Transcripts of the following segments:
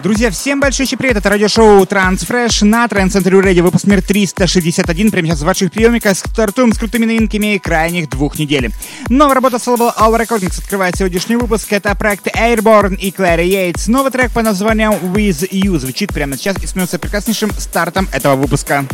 Друзья, всем большой привет, это радиошоу Transfresh на Trend Center Radio, выпуск номер 361, прямо сейчас в ваших приемниках, стартуем с крутыми новинками крайних двух недель. Новая работа лейбла Our Recordings открывает сегодняшний выпуск, это проект Airborne и Clary Yates. Новый трек по названию With You звучит прямо сейчас и становится прекраснейшим стартом этого выпуска.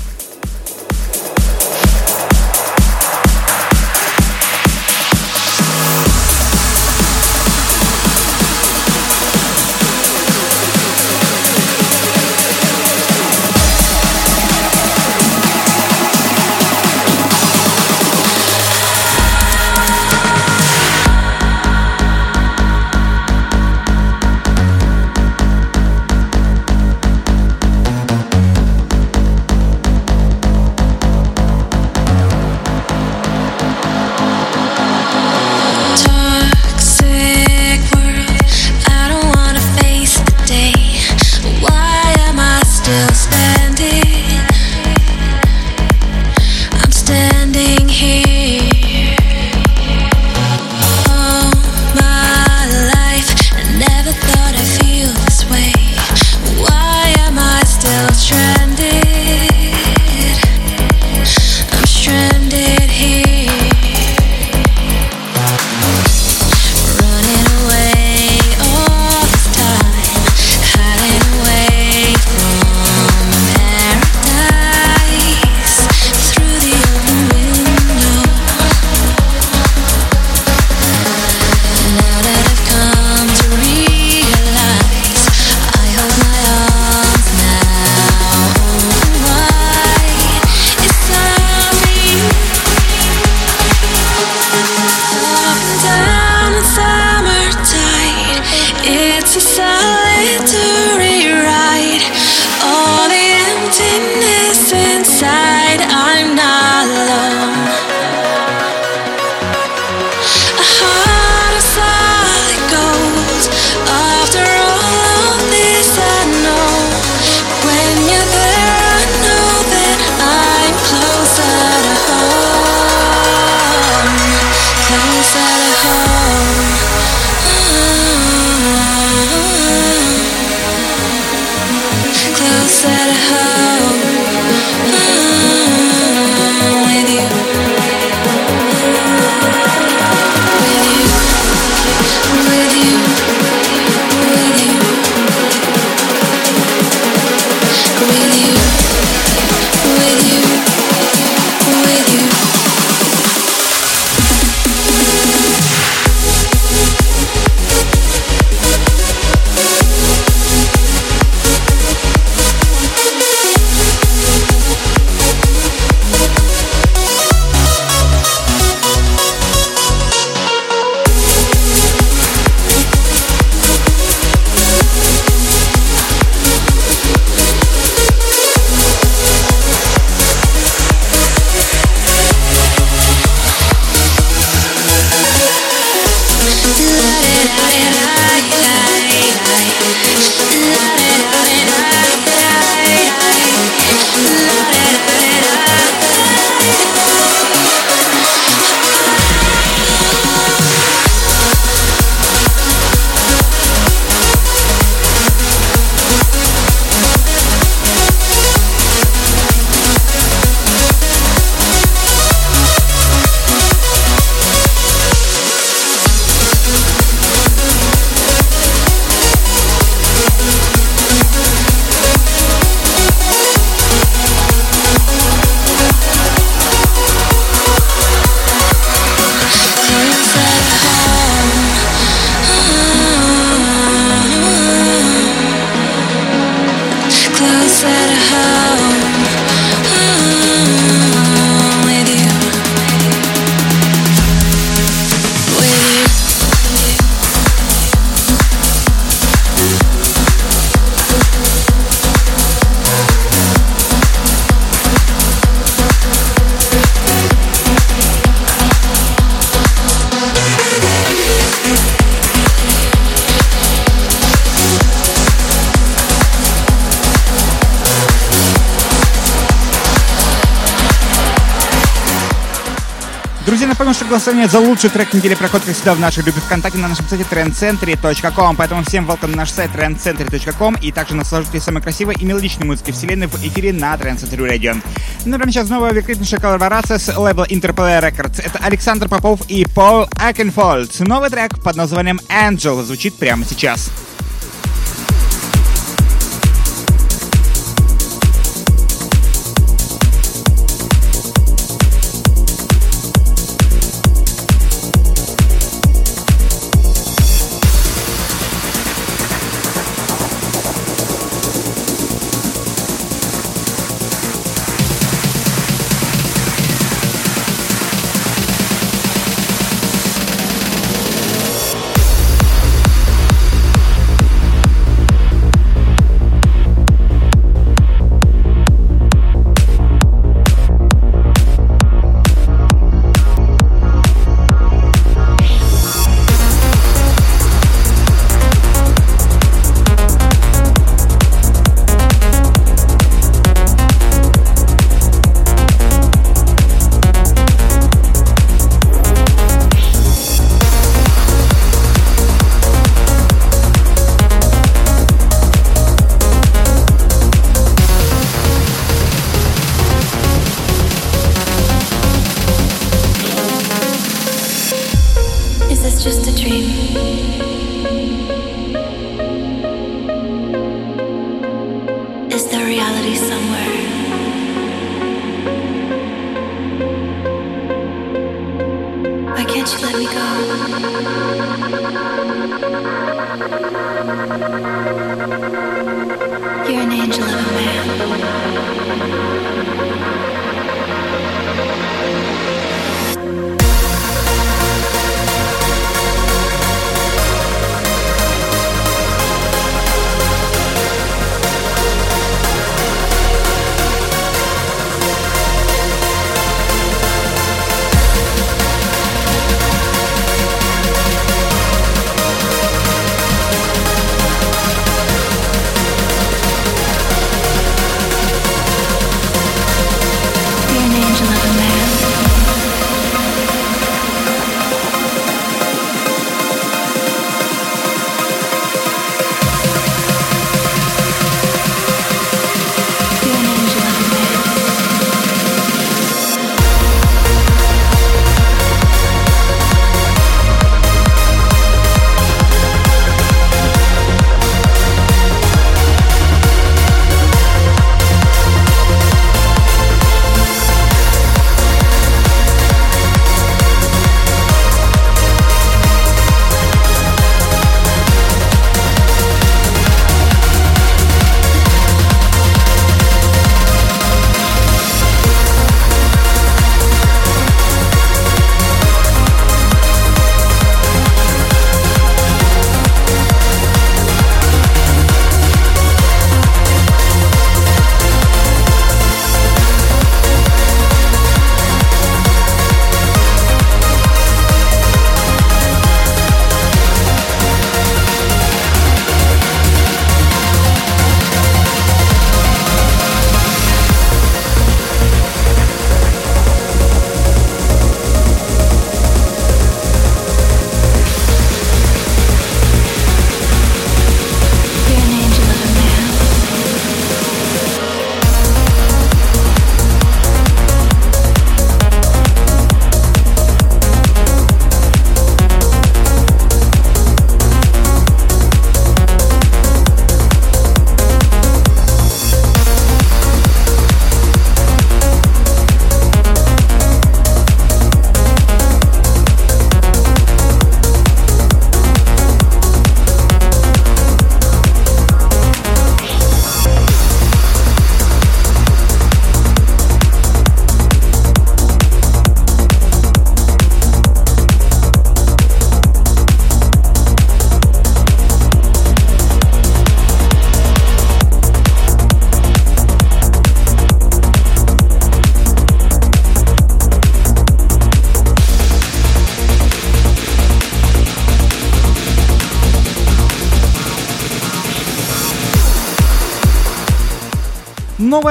Голосование за лучший трек недели проходит как всегда в нашей группе ВКонтакте на нашем сайте trancecentury.com. Поэтому всем welcome на наш сайт trancecentury.com и также наслаждайтесь самой красивой и мелодичной музыкой вселенной в эфире на Trance Century Radio. Ну, прямо сейчас новая великолепнейшая коллаборация с лейбла Interplay Records. Это Александр Попов и Пол Окенфолд. Новый трек под названием Angel звучит прямо сейчас.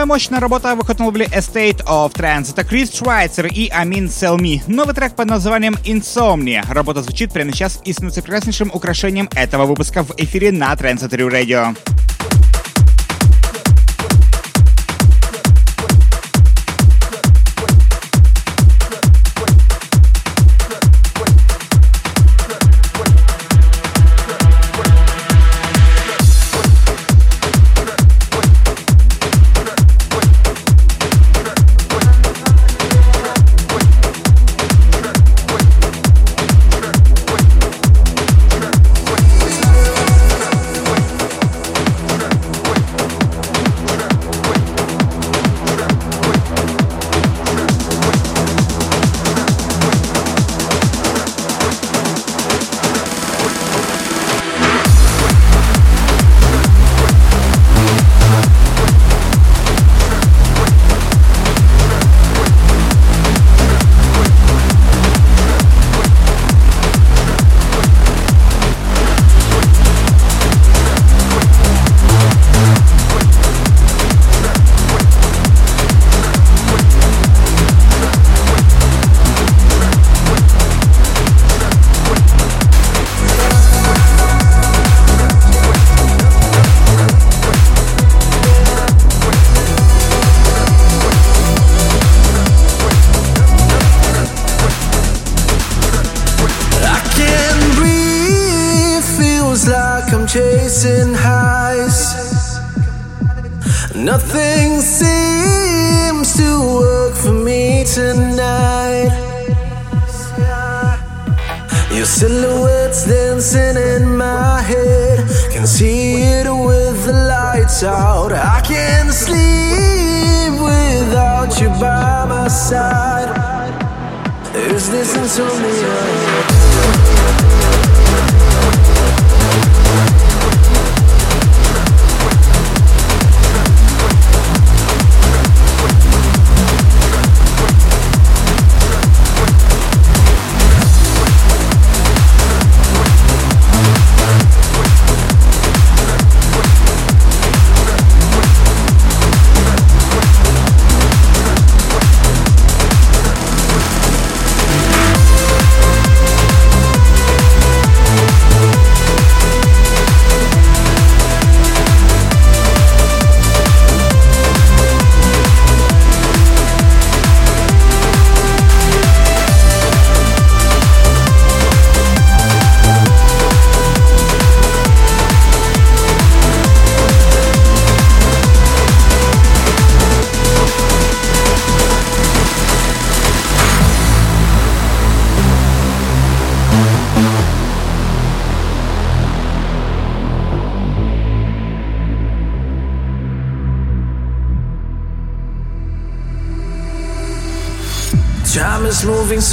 Новая мощная работа лейбле Estate of Trance. Это Крис Швайцер и Амин Селми. Новый трек под названием Insomnia. Работа звучит прямо сейчас и становится прекраснейшим украшением этого выпуска в эфире на Trance Radio.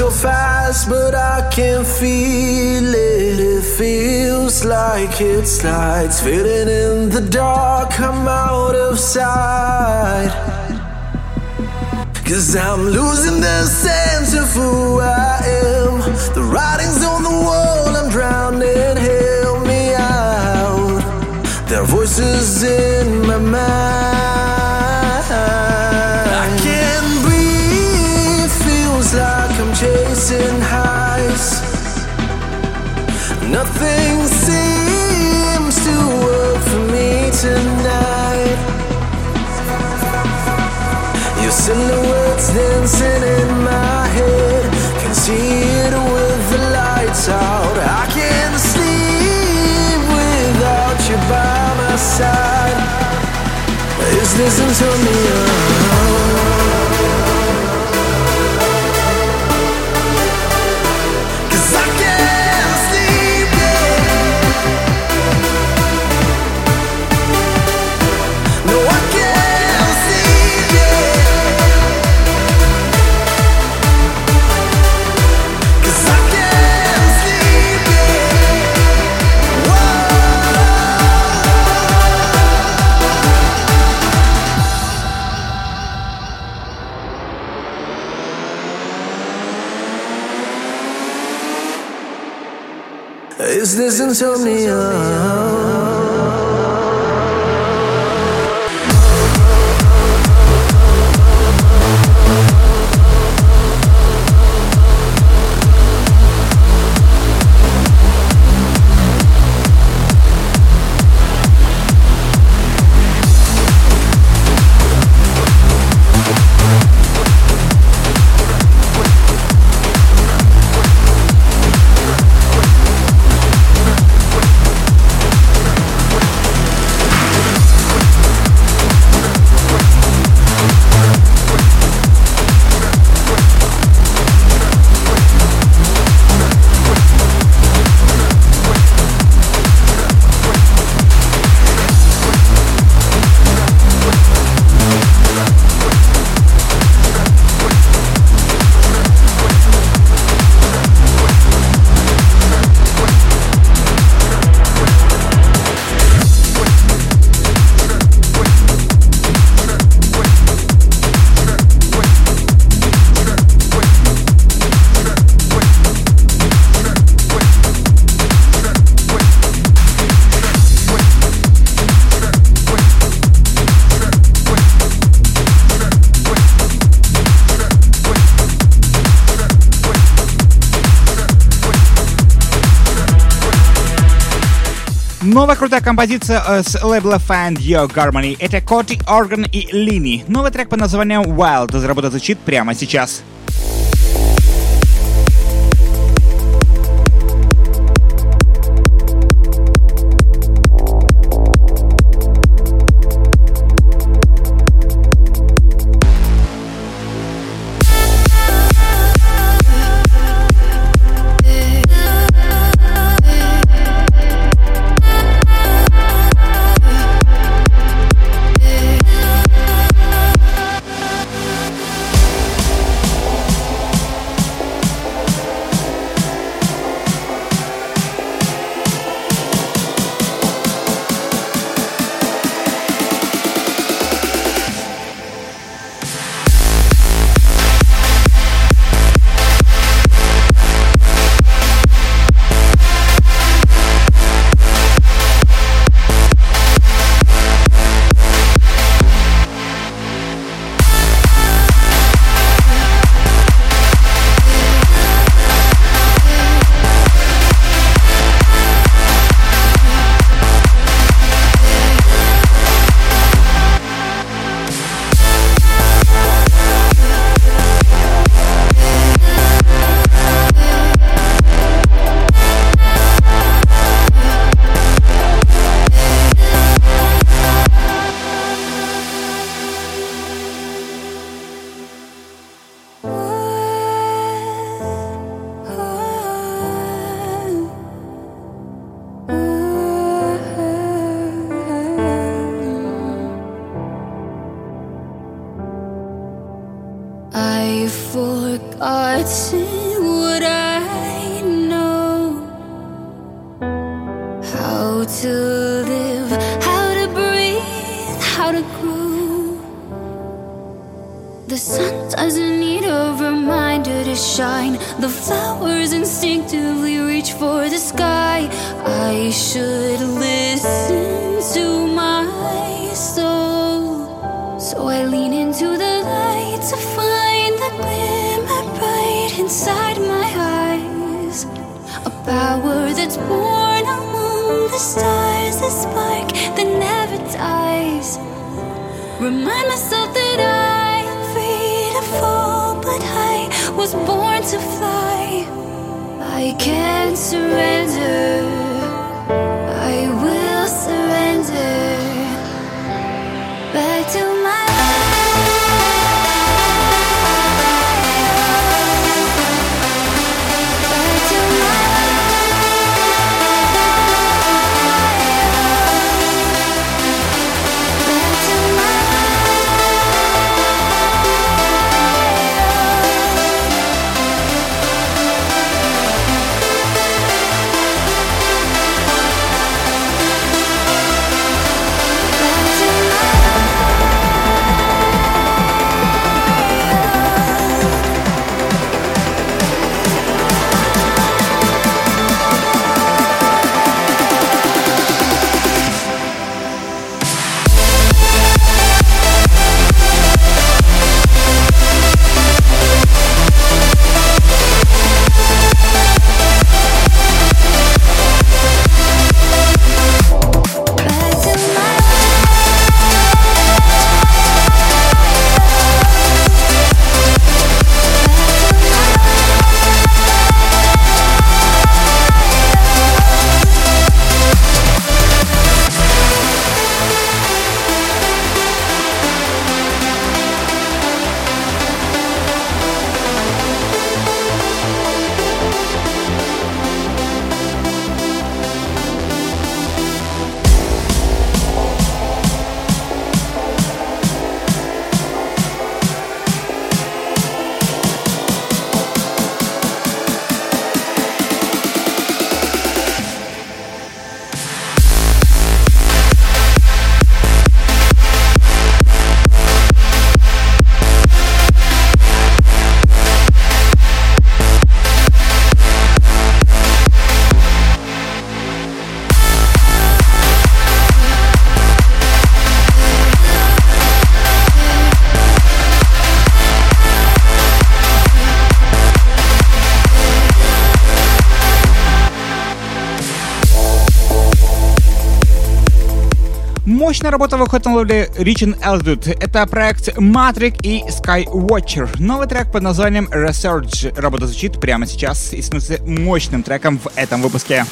So fast, but I can feel it. It feels like it slides, fading in the dark. I'm out of sight. Cause I'm losing the sense of who I am. The writing's on the wall, I'm drowning. Help me out. There are voices in my mind. Nothing seems to work for me tonight. Your silhouette's dancing in my head. Can see it with the lights out. I can't sleep without you by my side. Is this insomnia? Insomnia? Новая крутая композиция э, с лейбла Find Your Harmony. Это Коти, Орган и Лини. Новый трек под названием Wild. Заработать звучит прямо сейчас. Мощная работа лейбле Reaching Altitude. Это проект Matrix и Skywatcher. Новый трек под названием Research. Работа звучит прямо сейчас и становится мощным треком в этом выпуске.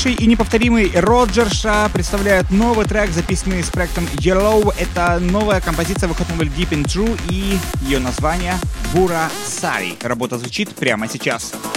Любопытнейший и неповторимый Роджер Ша представляет новый трек, записанный с проектом Yellow. Это новая композиция выходит на Deep in True и ее название Бура Сари. Работа звучит прямо сейчас. Сейчас.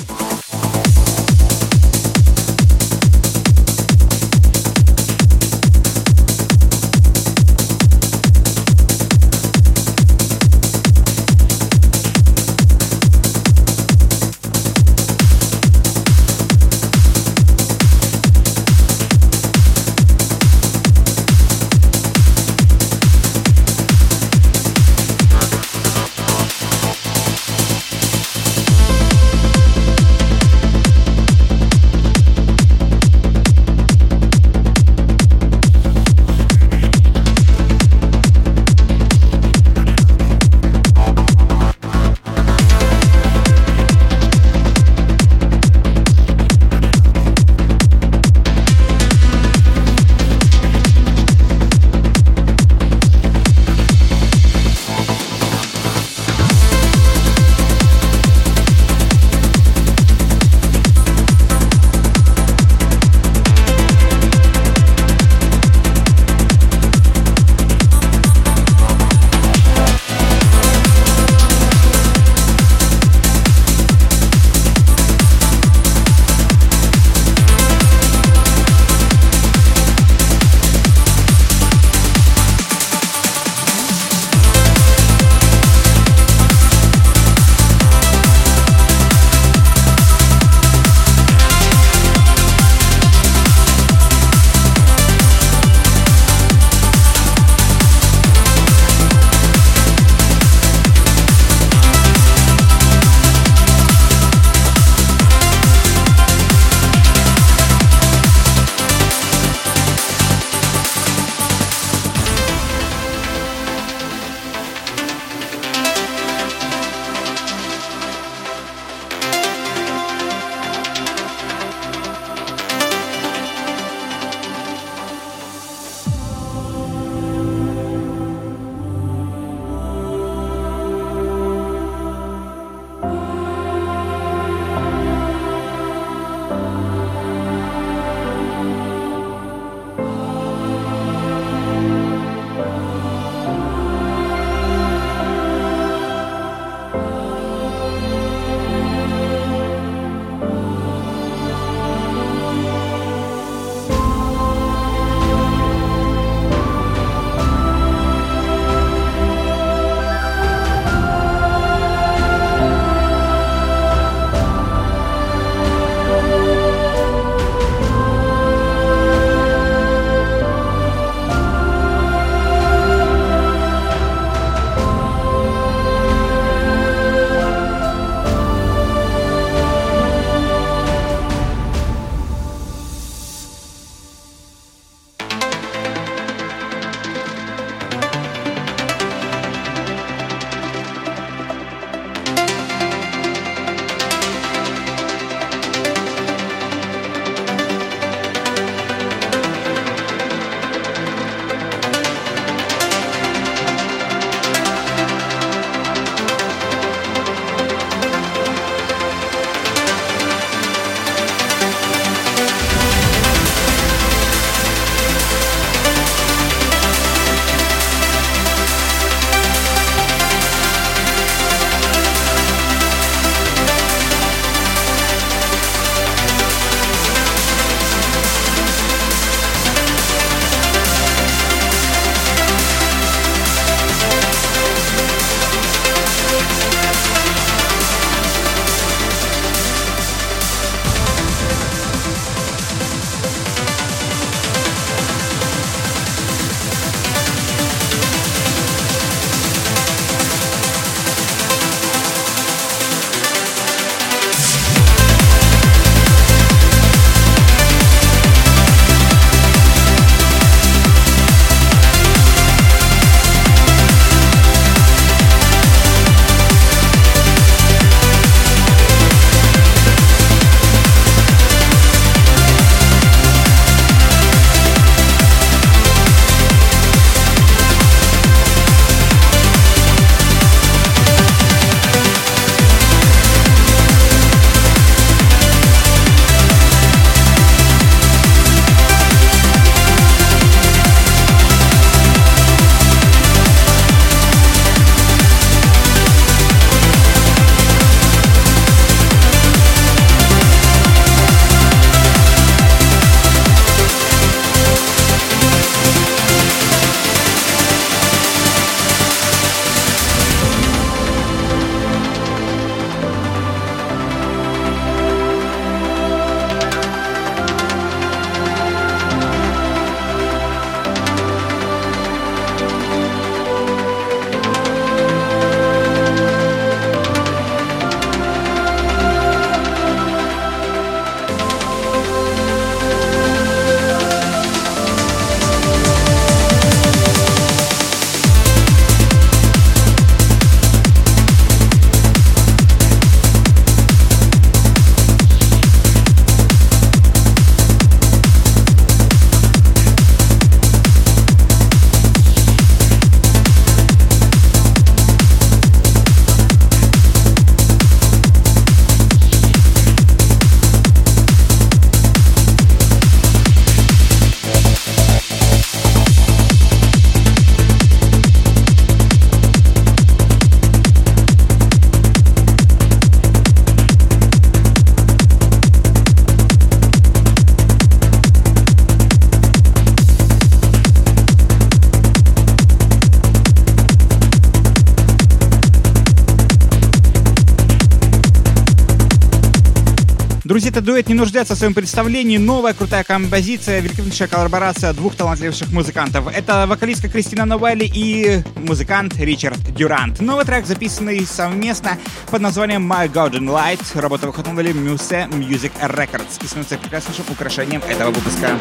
Дуэт не нуждается в своем представлении. Новая крутая композиция, великолепнейшая коллаборация двух талантливых музыкантов. Это вокалистка Кристина Новелли и музыкант Ричард Дюрант. Новый трек, записанный совместно под названием My Golden Light. Работа выходит на Muse Music Records и становится прекраснейшим украшением этого выпуска.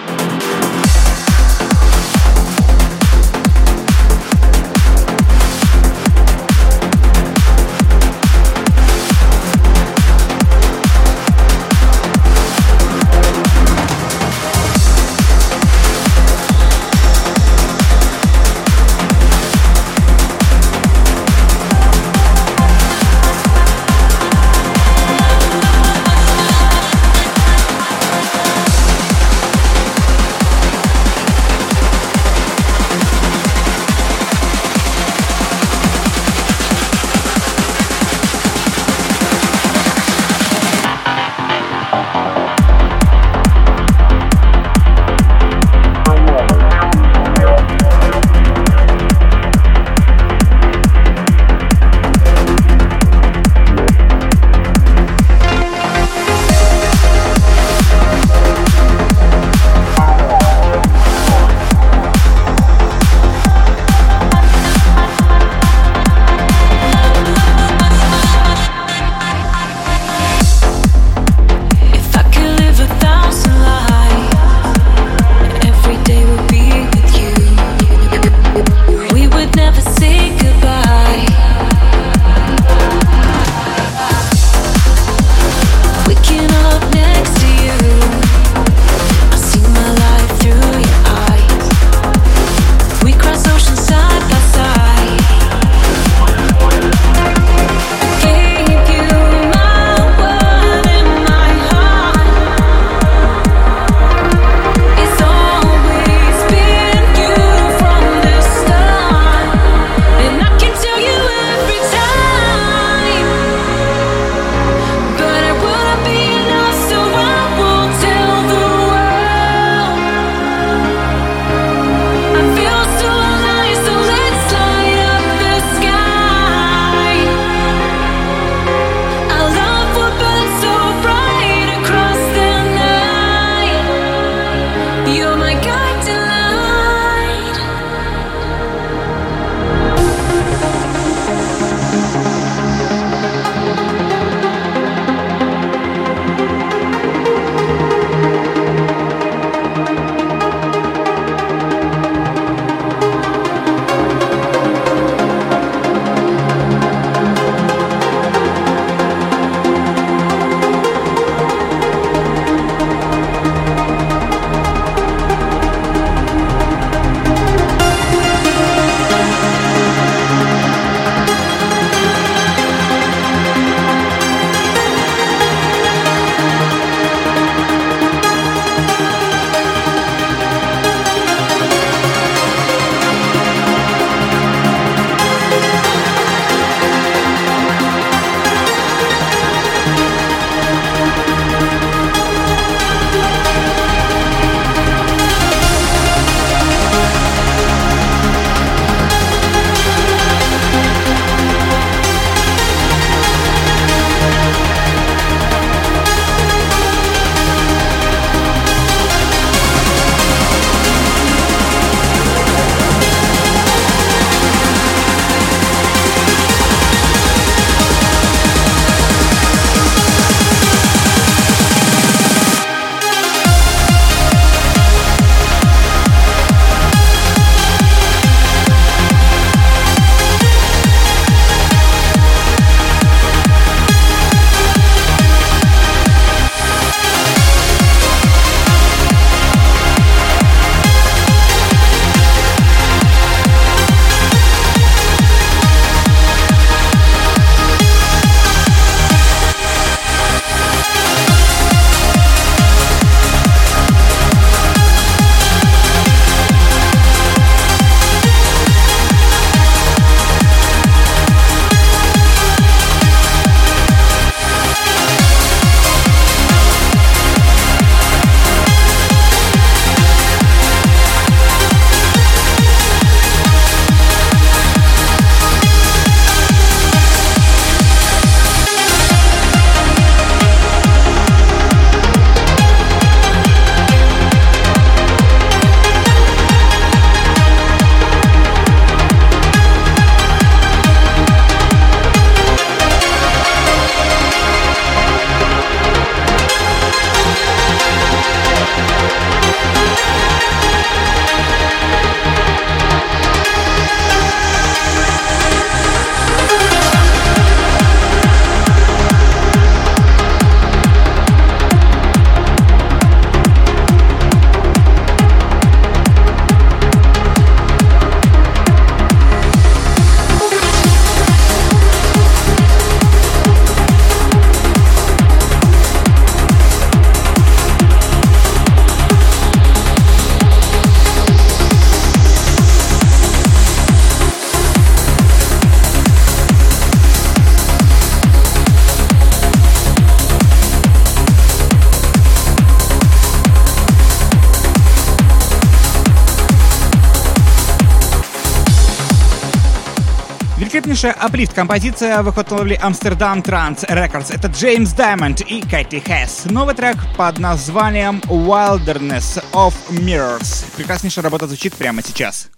Великолепнейшая аплифт композиция выход на лейбле Amsterdam Trans Records. Это Джеймс Даймонд и Кэти Хэс. Новый трек под названием Wilderness of Mirrors. Прекраснейшая работа звучит прямо сейчас.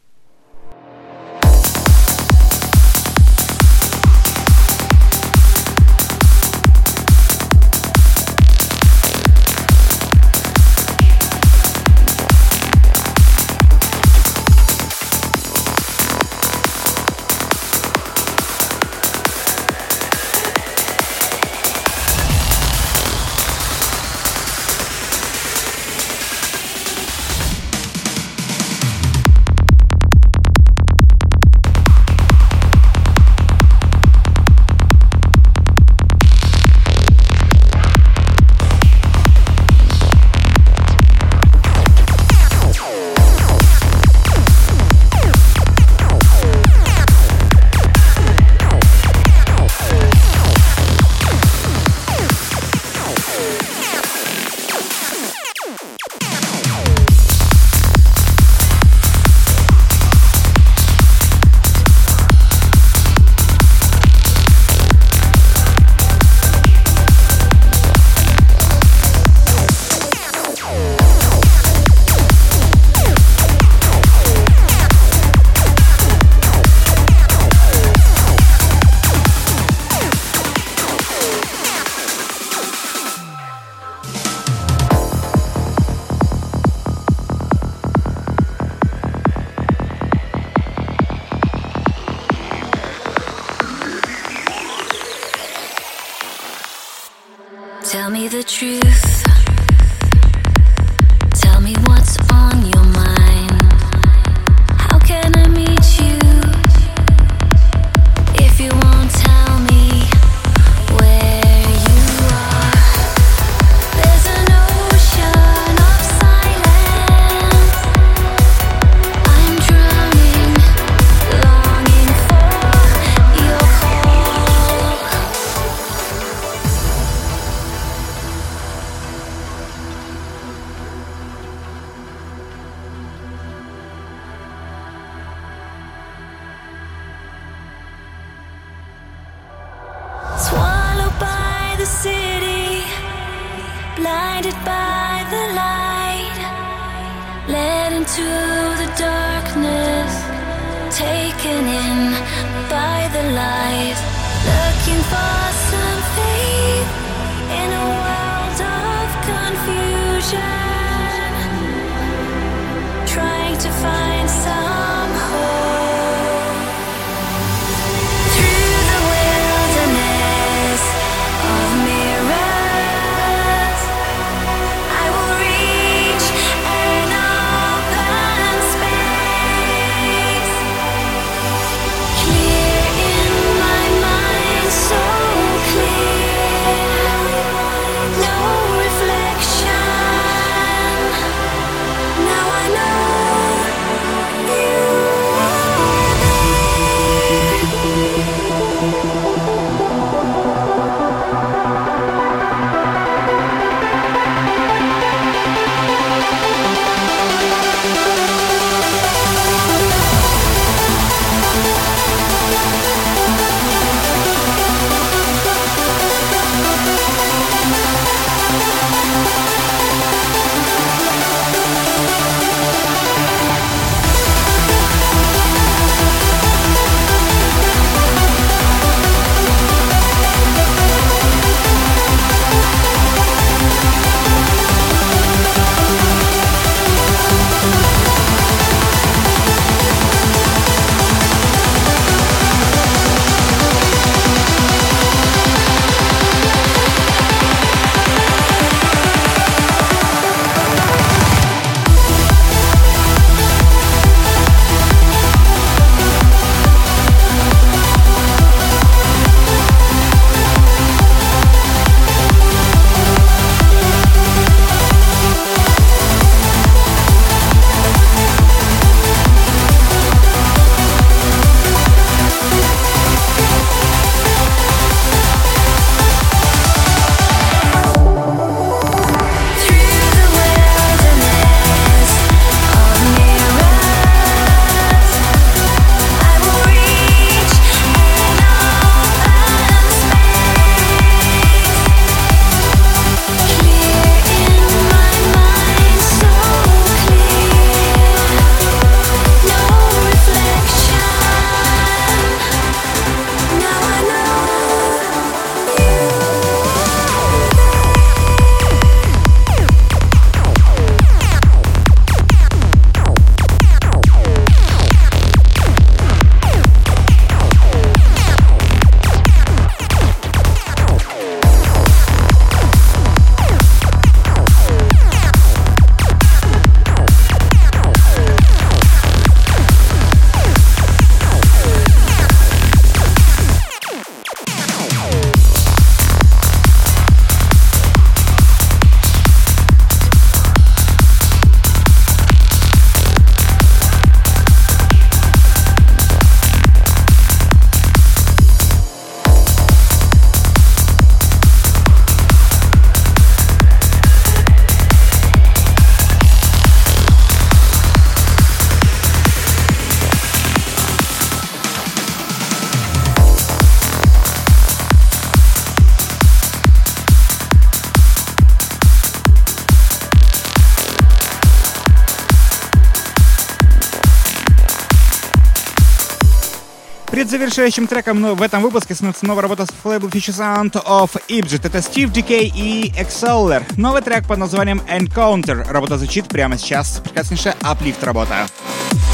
Предзавершающим треком в этом выпуске становится новая работа с лейбл Future Sound of Ibjit. Это Steve Decay и Exceller. Новый трек под названием Encounter. Работа звучит прямо сейчас. Прекраснейшая аплифт работа. И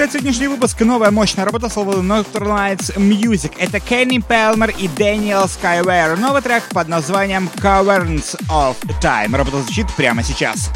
завершает сегодняшний выпуск новая мощная работа с лейбла Nocturne Lights Music. Это Кенни Пелмер и Дэниел Skyware. Новый трек под названием Caverns of Time. Работа звучит прямо сейчас.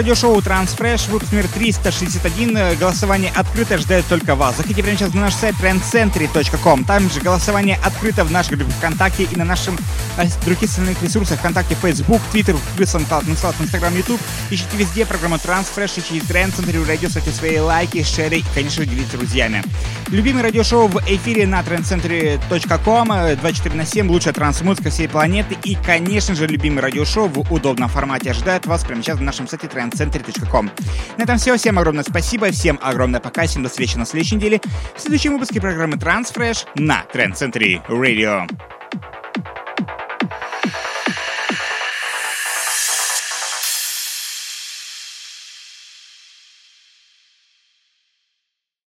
Радиошоу Transfresh, выпуск номер 361. Голосование открыто, ждет только вас. Заходите прямо сейчас на наш сайт trendcentry.com. Там же голосование открыто в нашей группе ВКонтакте и на нашем э, других социальных ресурсах ВКонтакте, Facebook, Twitter, SoundCloud, Instagram, YouTube. Ищите везде программу Transfresh, ищите Trend Center Radio, ставьте свои лайки, шеры и, конечно, делитесь с друзьями. Любимое радиошоу в эфире на trendcentry.com 24 на 7, лучшая транс-музыка всей планеты и, конечно же, любимое радиошоу в удобном формате ожидает вас прямо сейчас на нашем сайте trendcentry.com. На этом все. Всем огромное спасибо, всем огромное пока, всем до встречи на следующей неделе в следующем выпуске программы Transfresh на Trend Century Radio.